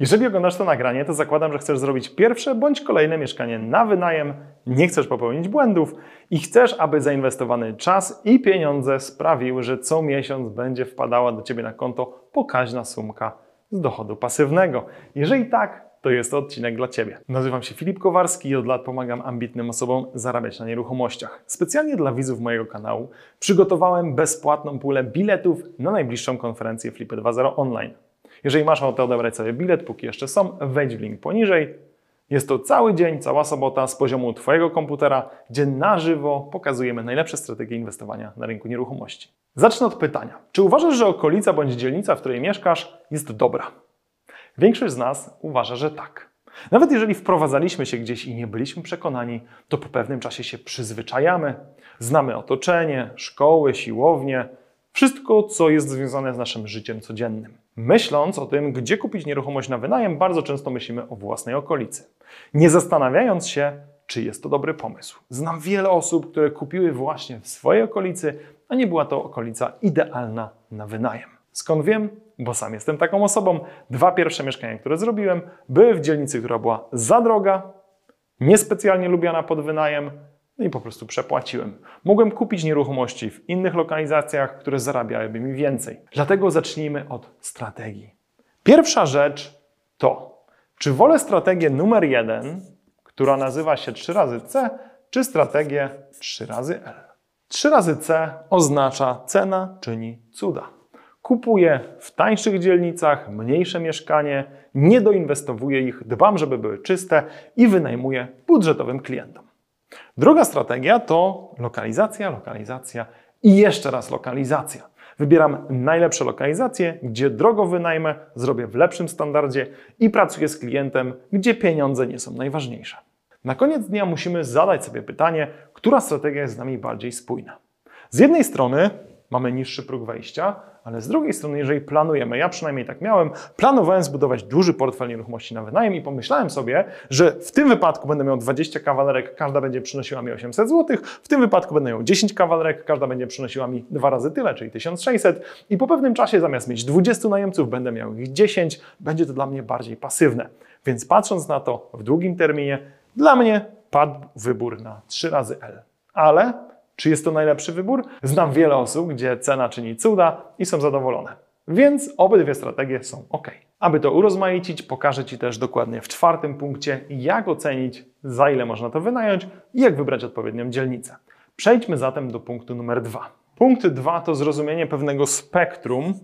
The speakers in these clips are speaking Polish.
Jeżeli oglądasz to nagranie, to zakładam, że chcesz zrobić pierwsze bądź kolejne mieszkanie na wynajem, nie chcesz popełnić błędów i chcesz, aby zainwestowany czas i pieniądze sprawiły, że co miesiąc będzie wpadała do Ciebie na konto pokaźna sumka z dochodu pasywnego. Jeżeli tak, to jest to odcinek dla Ciebie. Nazywam się Filip Kowarski i od lat pomagam ambitnym osobom zarabiać na nieruchomościach. Specjalnie dla widzów mojego kanału przygotowałem bezpłatną pulę biletów na najbliższą konferencję Flipy 2.0 online. Jeżeli masz ochotę odebrać sobie bilet, póki jeszcze są, wejdź w link poniżej. Jest to cały dzień, cała sobota z poziomu Twojego komputera, gdzie na żywo pokazujemy najlepsze strategie inwestowania na rynku nieruchomości. Zacznę od pytania. Czy uważasz, że okolica bądź dzielnica, w której mieszkasz, jest dobra? Większość z nas uważa, że tak. Nawet jeżeli wprowadzaliśmy się gdzieś i nie byliśmy przekonani, to po pewnym czasie się przyzwyczajamy. Znamy otoczenie, szkoły, siłownie, wszystko, co jest związane z naszym życiem codziennym. Myśląc o tym, gdzie kupić nieruchomość na wynajem, bardzo często myślimy o własnej okolicy, nie zastanawiając się, czy jest to dobry pomysł. Znam wiele osób, które kupiły właśnie w swojej okolicy, a nie była to okolica idealna na wynajem. Skąd wiem? Bo sam jestem taką osobą. Dwa pierwsze mieszkania, które zrobiłem, były w dzielnicy, która była za droga, niespecjalnie lubiana pod wynajem, no i po prostu przepłaciłem. Mogłem kupić nieruchomości w innych lokalizacjach, które zarabiałyby mi więcej. Dlatego zacznijmy od strategii. Pierwsza rzecz to, czy wolę strategię numer jeden, która nazywa się 3 razy C, czy strategię 3 razy L. 3 razy C oznacza cena czyni cuda. Kupuję w tańszych dzielnicach mniejsze mieszkanie, nie doinwestowuję ich, dbam, żeby były czyste i wynajmuję budżetowym klientom. Druga strategia to lokalizacja, lokalizacja i jeszcze raz lokalizacja. Wybieram najlepsze lokalizacje, gdzie drogo wynajmę, zrobię w lepszym standardzie i pracuję z klientem, gdzie pieniądze nie są najważniejsze. Na koniec dnia musimy zadać sobie pytanie, która strategia jest z nami bardziej spójna. Z jednej strony mamy niższy próg wejścia, ale z drugiej strony, jeżeli planujemy, ja przynajmniej tak miałem, planowałem zbudować duży portfel nieruchomości na wynajem i pomyślałem sobie, że w tym wypadku będę miał 20 kawalerek, każda będzie przynosiła mi 800 zł, w tym wypadku będę miał 10 kawalerek, każda będzie przynosiła mi dwa razy tyle, czyli 1600 i po pewnym czasie zamiast mieć 20 najemców będę miał ich 10, będzie to dla mnie bardziej pasywne. Więc patrząc na to w długim terminie, dla mnie padł wybór na 3 razy L. Ale czy jest to najlepszy wybór? Znam wiele osób, gdzie cena czyni cuda i są zadowolone. Więc obydwie strategie są ok. Aby to urozmaicić, pokażę Ci też dokładnie w czwartym punkcie, jak ocenić, za ile można to wynająć i jak wybrać odpowiednią dzielnicę. Przejdźmy zatem do punktu numer dwa. Punkt dwa to zrozumienie pewnego spektrum,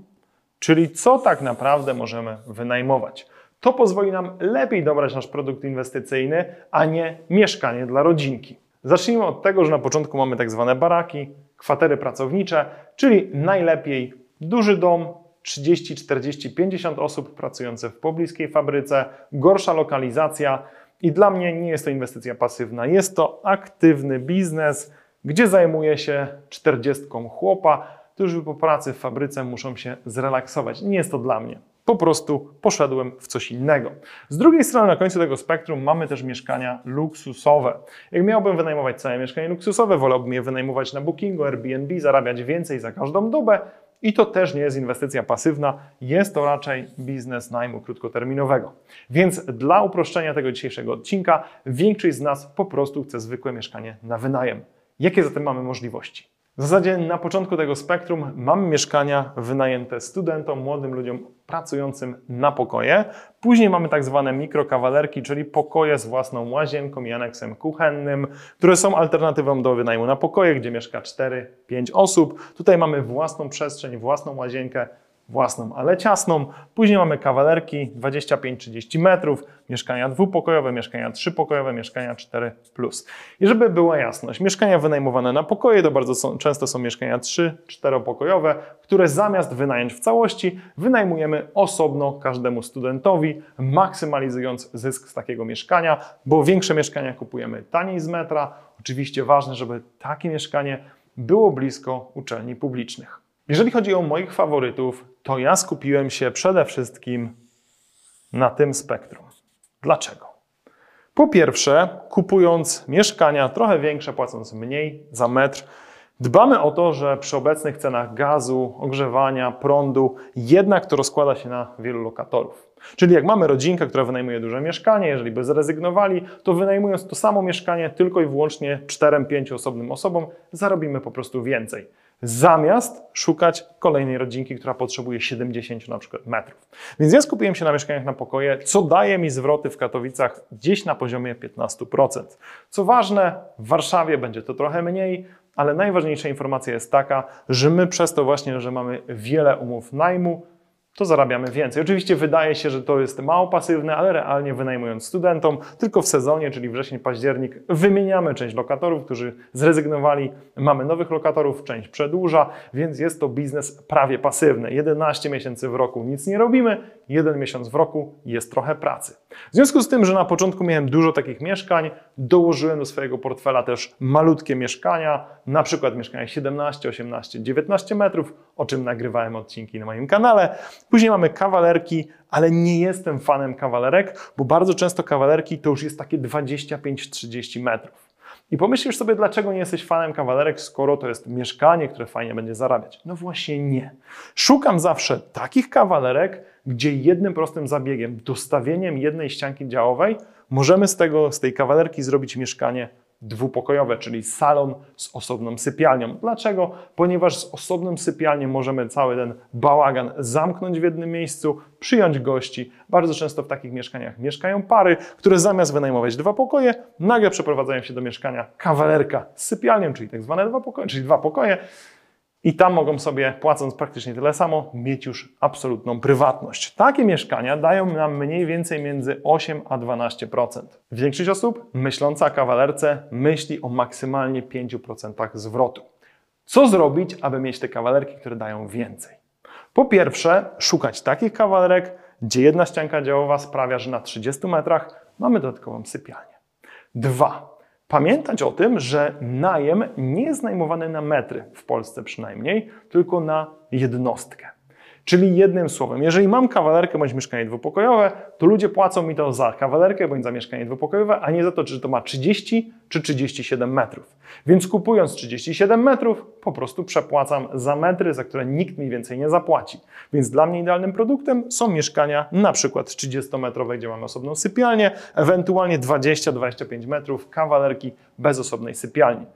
czyli co tak naprawdę możemy wynajmować. To pozwoli nam lepiej dobrać nasz produkt inwestycyjny, a nie mieszkanie dla rodzinki. Zacznijmy od tego, że na początku mamy tak zwane baraki, kwatery pracownicze, czyli najlepiej duży dom, 30, 40, 50 osób pracujące w pobliskiej fabryce, gorsza lokalizacja i dla mnie nie jest to inwestycja pasywna, jest to aktywny biznes, gdzie zajmuje się 40 chłopa, którzy po pracy w fabryce muszą się zrelaksować. Nie jest to dla mnie po prostu poszedłem w coś innego. Z drugiej strony, na końcu tego spektrum mamy też mieszkania luksusowe. Jak miałbym wynajmować całe mieszkanie luksusowe, wolałbym je wynajmować na Bookingu, Airbnb, zarabiać więcej za każdą dobę. I to też nie jest inwestycja pasywna, jest to raczej biznes najmu krótkoterminowego. Więc dla uproszczenia tego dzisiejszego odcinka, większość z nas po prostu chce zwykłe mieszkanie na wynajem. Jakie zatem mamy możliwości? W zasadzie na początku tego spektrum mamy mieszkania wynajęte studentom, młodym ludziom pracującym na pokoje. Później mamy tak zwane mikrokawalerki, czyli pokoje z własną łazienką i aneksem kuchennym, które są alternatywą do wynajmu na pokoje, gdzie mieszka 4-5 osób. Tutaj mamy własną przestrzeń, własną łazienkę, własną, ale ciasną. Później mamy kawalerki 25-30 metrów, mieszkania dwupokojowe, mieszkania trzypokojowe, mieszkania 4+. I żeby była jasność, mieszkania wynajmowane na pokoje to bardzo są, często są mieszkania 3-4 pokojowe, które zamiast wynająć w całości, wynajmujemy osobno każdemu studentowi, maksymalizując zysk z takiego mieszkania, bo większe mieszkania kupujemy taniej z metra. Oczywiście ważne, żeby takie mieszkanie było blisko uczelni publicznych. Jeżeli chodzi o moich faworytów, to ja skupiłem się przede wszystkim na tym spektrum. Dlaczego? Po pierwsze, kupując mieszkania trochę większe, płacąc mniej za metr, Dbamy o to, że przy obecnych cenach gazu, ogrzewania, prądu, jednak to rozkłada się na wielu lokatorów. Czyli jak mamy rodzinkę, która wynajmuje duże mieszkanie, jeżeli by zrezygnowali, to wynajmując to samo mieszkanie tylko i wyłącznie 4-5 osobnym osobom, zarobimy po prostu więcej zamiast szukać kolejnej rodzinki, która potrzebuje 70 na przykład metrów. Więc ja skupiłem się na mieszkaniach na pokoje, co daje mi zwroty w Katowicach gdzieś na poziomie 15%. Co ważne, w Warszawie będzie to trochę mniej, ale najważniejsza informacja jest taka, że my przez to właśnie, że mamy wiele umów najmu, to zarabiamy więcej. Oczywiście wydaje się, że to jest mało pasywne, ale realnie wynajmując studentom, tylko w sezonie, czyli wrzesień, październik, wymieniamy część lokatorów, którzy zrezygnowali, mamy nowych lokatorów, część przedłuża, więc jest to biznes prawie pasywny. 11 miesięcy w roku nic nie robimy, jeden miesiąc w roku jest trochę pracy. W związku z tym, że na początku miałem dużo takich mieszkań, dołożyłem do swojego portfela też malutkie mieszkania, na przykład mieszkania 17, 18, 19 metrów, o czym nagrywałem odcinki na moim kanale. Później mamy kawalerki, ale nie jestem fanem kawalerek, bo bardzo często kawalerki to już jest takie 25-30 metrów. I pomyślisz sobie, dlaczego nie jesteś fanem kawalerek, skoro to jest mieszkanie, które fajnie będzie zarabiać. No właśnie nie. Szukam zawsze takich kawalerek, gdzie jednym prostym zabiegiem, dostawieniem jednej ścianki działowej, możemy z, tego, z tej kawalerki zrobić mieszkanie dwupokojowe, czyli salon z osobną sypialnią. Dlaczego? Ponieważ z osobną sypialnią możemy cały ten bałagan zamknąć w jednym miejscu, przyjąć gości. Bardzo często w takich mieszkaniach mieszkają pary, które zamiast wynajmować dwa pokoje, nagle przeprowadzają się do mieszkania kawalerka z sypialnią, czyli tak zwane dwa pokoje, czyli dwa pokoje i tam mogą sobie, płacąc praktycznie tyle samo, mieć już absolutną prywatność. Takie mieszkania dają nam mniej więcej między 8 a 12%. Większość osób myśląca o kawalerce myśli o maksymalnie 5% zwrotu. Co zrobić, aby mieć te kawalerki, które dają więcej? Po pierwsze, szukać takich kawalerek, gdzie jedna ścianka działowa sprawia, że na 30 metrach mamy dodatkową sypialnię. Dwa, Pamiętać o tym, że najem nie jest najmowany na metry, w Polsce przynajmniej, tylko na jednostkę. Czyli jednym słowem, jeżeli mam kawalerkę bądź mieszkanie dwupokojowe, to ludzie płacą mi to za kawalerkę bądź za mieszkanie dwupokojowe, a nie za to, czy to ma 30 czy 37 metrów. Więc kupując 37 metrów, po prostu przepłacam za metry, za które nikt mi więcej nie zapłaci. Więc dla mnie idealnym produktem są mieszkania na przykład 30-metrowe, gdzie mamy osobną sypialnię, ewentualnie 20-25 metrów kawalerki bez osobnej sypialni.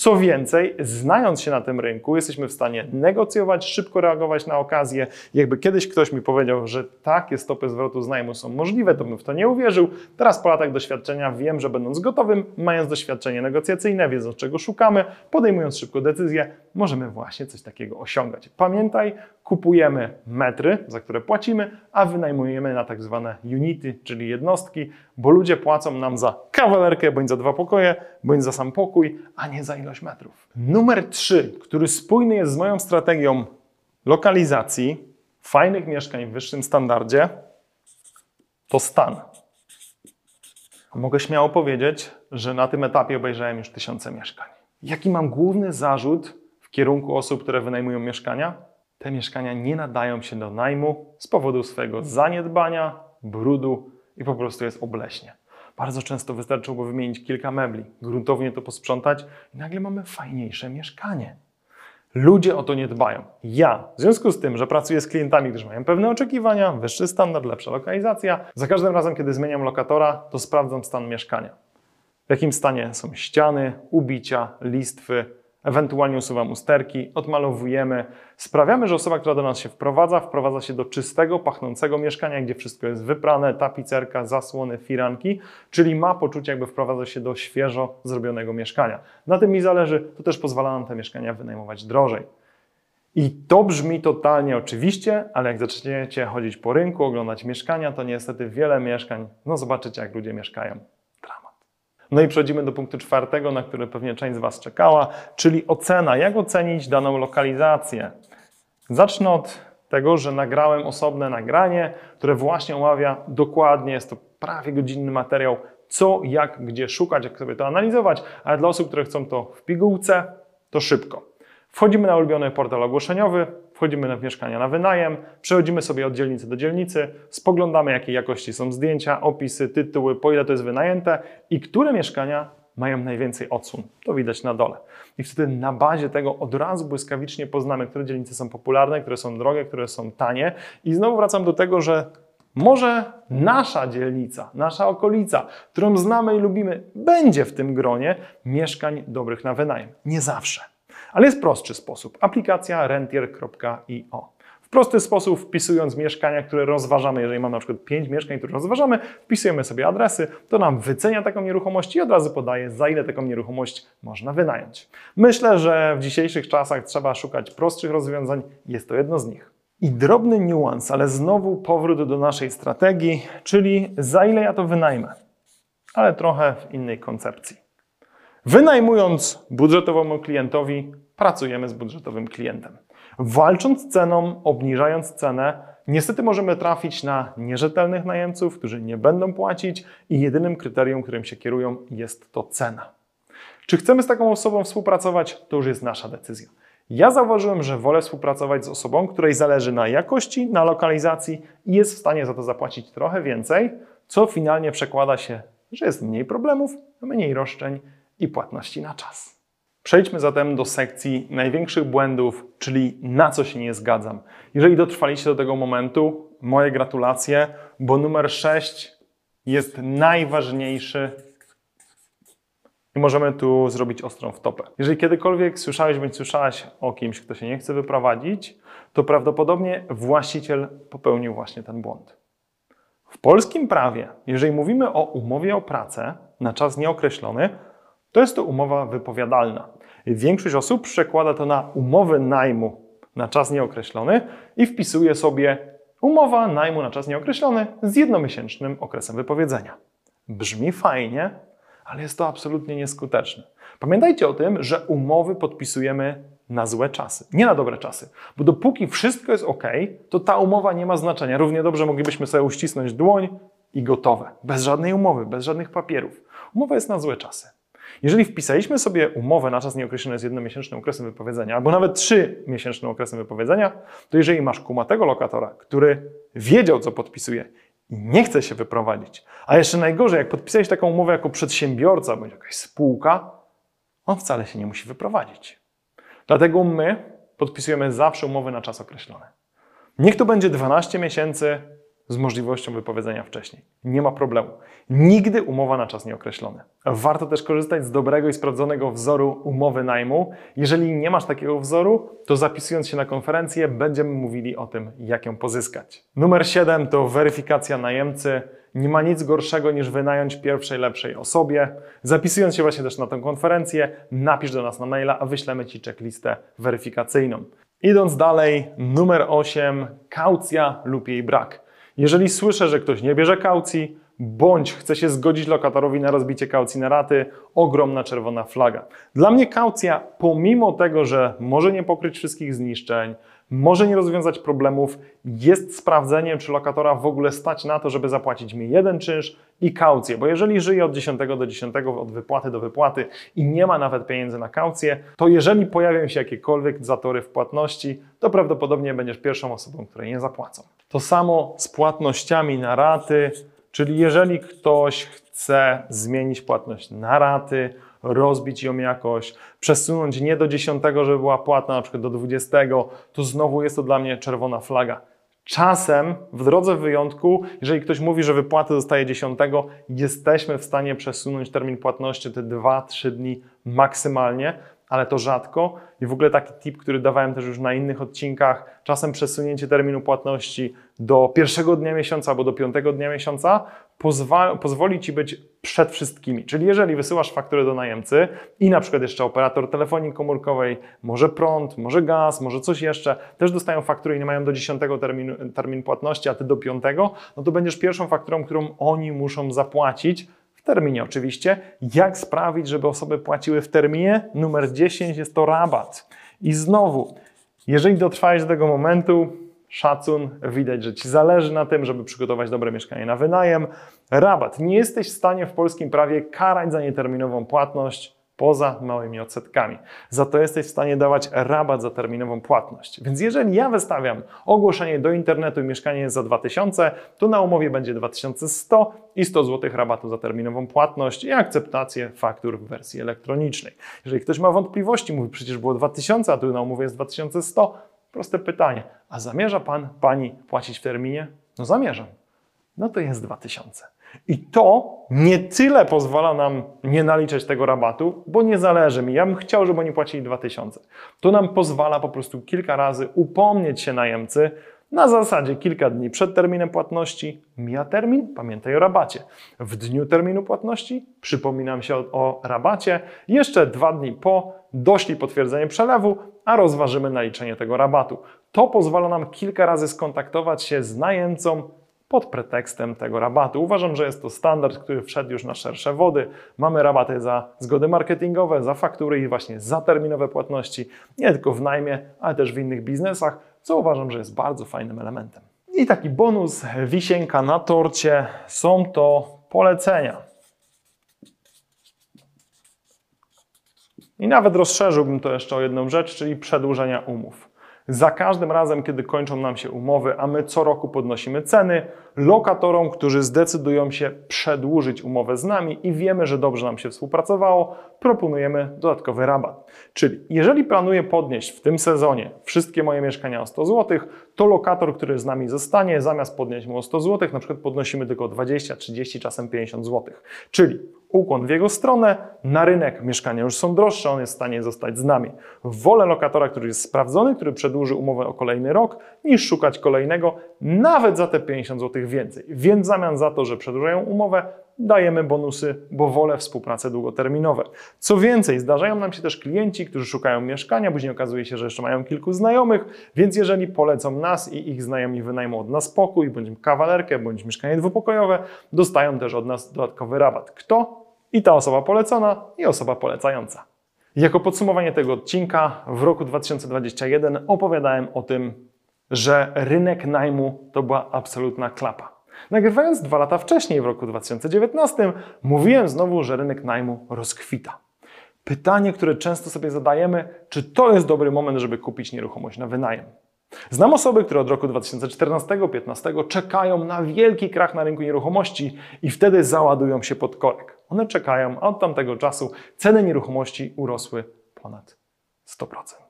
Co więcej, znając się na tym rynku, jesteśmy w stanie negocjować, szybko reagować na okazję. Jakby kiedyś ktoś mi powiedział, że takie stopy zwrotu z najmu są możliwe, to bym w to nie uwierzył. Teraz po latach doświadczenia wiem, że będąc gotowym, mając doświadczenie negocjacyjne, wiedząc czego szukamy, podejmując szybko decyzję, możemy właśnie coś takiego osiągać. Pamiętaj, kupujemy metry, za które płacimy, a wynajmujemy na tak zwane unity, czyli jednostki, bo ludzie płacą nam za kawalerkę, bądź za dwa pokoje, bądź za sam pokój, a nie za ilość metrów. Numer trzy, który spójny jest z moją strategią lokalizacji, fajnych mieszkań w wyższym standardzie, to stan. Mogę śmiało powiedzieć, że na tym etapie obejrzałem już tysiące mieszkań. Jaki mam główny zarzut w kierunku osób, które wynajmują mieszkania? te mieszkania nie nadają się do najmu z powodu swojego zaniedbania, brudu i po prostu jest obleśnie. Bardzo często wystarczyłoby wymienić kilka mebli, gruntownie to posprzątać i nagle mamy fajniejsze mieszkanie. Ludzie o to nie dbają. Ja, w związku z tym, że pracuję z klientami, którzy mają pewne oczekiwania, wyższy standard, lepsza lokalizacja, za każdym razem, kiedy zmieniam lokatora, to sprawdzam stan mieszkania. W jakim stanie są ściany, ubicia, listwy, Ewentualnie usuwam usterki, odmalowujemy. Sprawiamy, że osoba, która do nas się wprowadza, wprowadza się do czystego, pachnącego mieszkania, gdzie wszystko jest wyprane, tapicerka, zasłony, firanki, czyli ma poczucie, jakby wprowadza się do świeżo zrobionego mieszkania. Na tym mi zależy, to też pozwala nam te mieszkania wynajmować drożej. I to brzmi totalnie oczywiście, ale jak zaczniecie chodzić po rynku, oglądać mieszkania, to niestety wiele mieszkań, no zobaczycie jak ludzie mieszkają. No i przechodzimy do punktu czwartego, na który pewnie część z Was czekała, czyli ocena. Jak ocenić daną lokalizację? Zacznę od tego, że nagrałem osobne nagranie, które właśnie omawia dokładnie, jest to prawie godzinny materiał, co, jak, gdzie szukać, jak sobie to analizować, ale dla osób, które chcą to w pigułce, to szybko. Wchodzimy na ulubiony portal ogłoszeniowy, wchodzimy na mieszkania na wynajem, przechodzimy sobie od dzielnicy do dzielnicy, spoglądamy jakiej jakości są zdjęcia, opisy, tytuły, po ile to jest wynajęte i które mieszkania mają najwięcej odsłon. To widać na dole. I wtedy na bazie tego od razu błyskawicznie poznamy, które dzielnice są popularne, które są drogie, które są tanie. I znowu wracam do tego, że może nasza dzielnica, nasza okolica, którą znamy i lubimy, będzie w tym gronie mieszkań dobrych na wynajem. Nie zawsze. Ale jest prostszy sposób. Aplikacja rentier.io. W prosty sposób wpisując mieszkania, które rozważamy, jeżeli mamy na przykład 5 mieszkań, które rozważamy, wpisujemy sobie adresy, to nam wycenia taką nieruchomość i od razu podaje, za ile taką nieruchomość można wynająć. Myślę, że w dzisiejszych czasach trzeba szukać prostszych rozwiązań, jest to jedno z nich. I drobny niuans, ale znowu powrót do naszej strategii, czyli za ile ja to wynajmę, ale trochę w innej koncepcji. Wynajmując budżetowemu klientowi, pracujemy z budżetowym klientem. Walcząc ceną, obniżając cenę, niestety możemy trafić na nierzetelnych najemców, którzy nie będą płacić i jedynym kryterium, którym się kierują, jest to cena. Czy chcemy z taką osobą współpracować, to już jest nasza decyzja. Ja zauważyłem, że wolę współpracować z osobą, której zależy na jakości, na lokalizacji i jest w stanie za to zapłacić trochę więcej, co finalnie przekłada się, że jest mniej problemów, mniej roszczeń i płatności na czas. Przejdźmy zatem do sekcji największych błędów, czyli na co się nie zgadzam. Jeżeli dotrwaliście do tego momentu, moje gratulacje, bo numer 6 jest najważniejszy i możemy tu zrobić ostrą wtopę. Jeżeli kiedykolwiek słyszałeś bądź słyszałaś o kimś, kto się nie chce wyprowadzić, to prawdopodobnie właściciel popełnił właśnie ten błąd. W polskim prawie, jeżeli mówimy o umowie o pracę na czas nieokreślony, to jest to umowa wypowiadalna. Większość osób przekłada to na umowy najmu na czas nieokreślony i wpisuje sobie umowa najmu na czas nieokreślony z jednomiesięcznym okresem wypowiedzenia. Brzmi fajnie, ale jest to absolutnie nieskuteczne. Pamiętajcie o tym, że umowy podpisujemy na złe czasy, nie na dobre czasy, bo dopóki wszystko jest ok, to ta umowa nie ma znaczenia. Równie dobrze moglibyśmy sobie uścisnąć dłoń i gotowe, bez żadnej umowy, bez żadnych papierów. Umowa jest na złe czasy. Jeżeli wpisaliśmy sobie umowę na czas nieokreślony z jednomiesięcznym okresem wypowiedzenia, albo nawet trzymiesięcznym okresem wypowiedzenia, to jeżeli masz kumatego lokatora, który wiedział, co podpisuje i nie chce się wyprowadzić, a jeszcze najgorzej, jak podpisałeś taką umowę jako przedsiębiorca bądź jakaś spółka, on wcale się nie musi wyprowadzić. Dlatego my podpisujemy zawsze umowy na czas określony. Niech to będzie 12 miesięcy, z możliwością wypowiedzenia wcześniej. Nie ma problemu. Nigdy umowa na czas nieokreślony. Warto też korzystać z dobrego i sprawdzonego wzoru umowy najmu. Jeżeli nie masz takiego wzoru, to zapisując się na konferencję, będziemy mówili o tym, jak ją pozyskać. Numer 7 to weryfikacja najemcy. Nie ma nic gorszego niż wynająć pierwszej lepszej osobie. Zapisując się właśnie też na tę konferencję, napisz do nas na maila, a wyślemy Ci checklistę weryfikacyjną. Idąc dalej, numer 8, kaucja lub jej brak. Jeżeli słyszę, że ktoś nie bierze kaucji, bądź chce się zgodzić lokatorowi na rozbicie kaucji na raty, ogromna czerwona flaga. Dla mnie kaucja, pomimo tego, że może nie pokryć wszystkich zniszczeń, może nie rozwiązać problemów, jest sprawdzeniem, czy lokatora w ogóle stać na to, żeby zapłacić mi jeden czynsz i kaucję. Bo jeżeli żyje od 10 do 10, od wypłaty do wypłaty i nie ma nawet pieniędzy na kaucję, to jeżeli pojawią się jakiekolwiek zatory w płatności, to prawdopodobnie będziesz pierwszą osobą, której nie zapłacą. To samo z płatnościami na raty, czyli jeżeli ktoś chce zmienić płatność na raty, rozbić ją jakoś, przesunąć nie do 10, żeby była płatna, na przykład do 20, to znowu jest to dla mnie czerwona flaga. Czasem, w drodze wyjątku, jeżeli ktoś mówi, że wypłaty dostaje 10, jesteśmy w stanie przesunąć termin płatności te 2-3 dni maksymalnie, ale to rzadko. I w ogóle taki tip, który dawałem też już na innych odcinkach, czasem przesunięcie terminu płatności do pierwszego dnia miesiąca albo do piątego dnia miesiąca pozwoli Ci być przed wszystkimi. Czyli jeżeli wysyłasz fakturę do najemcy i na przykład jeszcze operator telefonii komórkowej, może prąd, może gaz, może coś jeszcze, też dostają fakturę i nie mają do 10 terminu, termin płatności, a Ty do 5, no to będziesz pierwszą fakturą, którą oni muszą zapłacić, w terminie oczywiście. Jak sprawić, żeby osoby płaciły w terminie? Numer 10 jest to rabat. I znowu, jeżeli dotrwałeś do tego momentu, szacun, widać, że Ci zależy na tym, żeby przygotować dobre mieszkanie na wynajem. Rabat. Nie jesteś w stanie w polskim prawie karać za nieterminową płatność, poza małymi odsetkami. Za to jesteś w stanie dawać rabat za terminową płatność. Więc jeżeli ja wystawiam ogłoszenie do internetu i mieszkanie jest za 2000, to na umowie będzie 2100 i 100 zł rabatu za terminową płatność i akceptację faktur w wersji elektronicznej. Jeżeli ktoś ma wątpliwości, mówi przecież było 2000, a tu na umowie jest 2100, proste pytanie, a zamierza pan, pani płacić w terminie? No zamierzam. No to jest 2000. I to nie tyle pozwala nam nie naliczać tego rabatu, bo nie zależy mi. Ja bym chciał, żeby oni płacili 2000. To nam pozwala po prostu kilka razy upomnieć się najemcy na zasadzie kilka dni przed terminem płatności. Mija termin, pamiętaj o rabacie. W dniu terminu płatności przypominam się o, o rabacie. Jeszcze dwa dni po doślij potwierdzenie przelewu, a rozważymy naliczenie tego rabatu. To pozwala nam kilka razy skontaktować się z najemcą pod pretekstem tego rabatu. Uważam, że jest to standard, który wszedł już na szersze wody. Mamy rabaty za zgody marketingowe, za faktury i właśnie za terminowe płatności, nie tylko w najmie, ale też w innych biznesach, co uważam, że jest bardzo fajnym elementem. I taki bonus, wisienka na torcie, są to polecenia. I nawet rozszerzyłbym to jeszcze o jedną rzecz, czyli przedłużenia umów. Za każdym razem, kiedy kończą nam się umowy, a my co roku podnosimy ceny, lokatorom, którzy zdecydują się przedłużyć umowę z nami i wiemy, że dobrze nam się współpracowało, proponujemy dodatkowy rabat. Czyli jeżeli planuję podnieść w tym sezonie wszystkie moje mieszkania o 100 zł, to lokator, który z nami zostanie, zamiast podnieść mu o 100 zł, na przykład podnosimy tylko 20, 30, czasem 50 zł. Czyli ukłon w jego stronę, na rynek mieszkania już są droższe, on jest w stanie zostać z nami. Wolę lokatora, który jest sprawdzony, który przedłuży umowę o kolejny rok, niż szukać kolejnego, nawet za te 50 zł więcej. Więc w zamian za to, że przedłużają umowę, dajemy bonusy, bo wolę współpracę długoterminowe. Co więcej, zdarzają nam się też klienci, którzy szukają mieszkania, później okazuje się, że jeszcze mają kilku znajomych, więc jeżeli polecą nas i ich znajomi wynajmą od nas pokój, bądź kawalerkę, bądź mieszkanie dwupokojowe, dostają też od nas dodatkowy rabat. Kto? I ta osoba polecona, i osoba polecająca. Jako podsumowanie tego odcinka, w roku 2021 opowiadałem o tym, że rynek najmu to była absolutna klapa. Nagrywając dwa lata wcześniej, w roku 2019, mówiłem znowu, że rynek najmu rozkwita. Pytanie, które często sobie zadajemy, czy to jest dobry moment, żeby kupić nieruchomość na wynajem? Znam osoby, które od roku 2014-2015 czekają na wielki krach na rynku nieruchomości i wtedy załadują się pod korek. One czekają, a od tamtego czasu ceny nieruchomości urosły ponad 100%.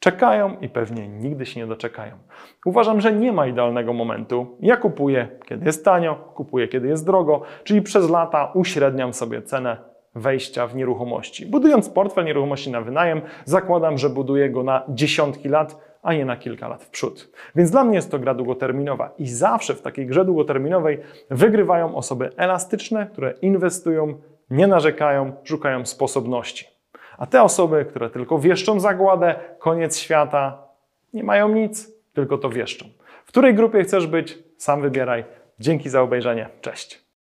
Czekają i pewnie nigdy się nie doczekają. Uważam, że nie ma idealnego momentu. Ja kupuję, kiedy jest tanio, kupuję, kiedy jest drogo, czyli przez lata uśredniam sobie cenę wejścia w nieruchomości. Budując portfel nieruchomości na wynajem, zakładam, że buduję go na dziesiątki lat, a nie na kilka lat w przód. Więc dla mnie jest to gra długoterminowa i zawsze w takiej grze długoterminowej wygrywają osoby elastyczne, które inwestują, nie narzekają, szukają sposobności. A te osoby, które tylko wieszczą zagładę, koniec świata, nie mają nic, tylko to wieszczą. W której grupie chcesz być? Sam wybieraj. Dzięki za obejrzenie. Cześć.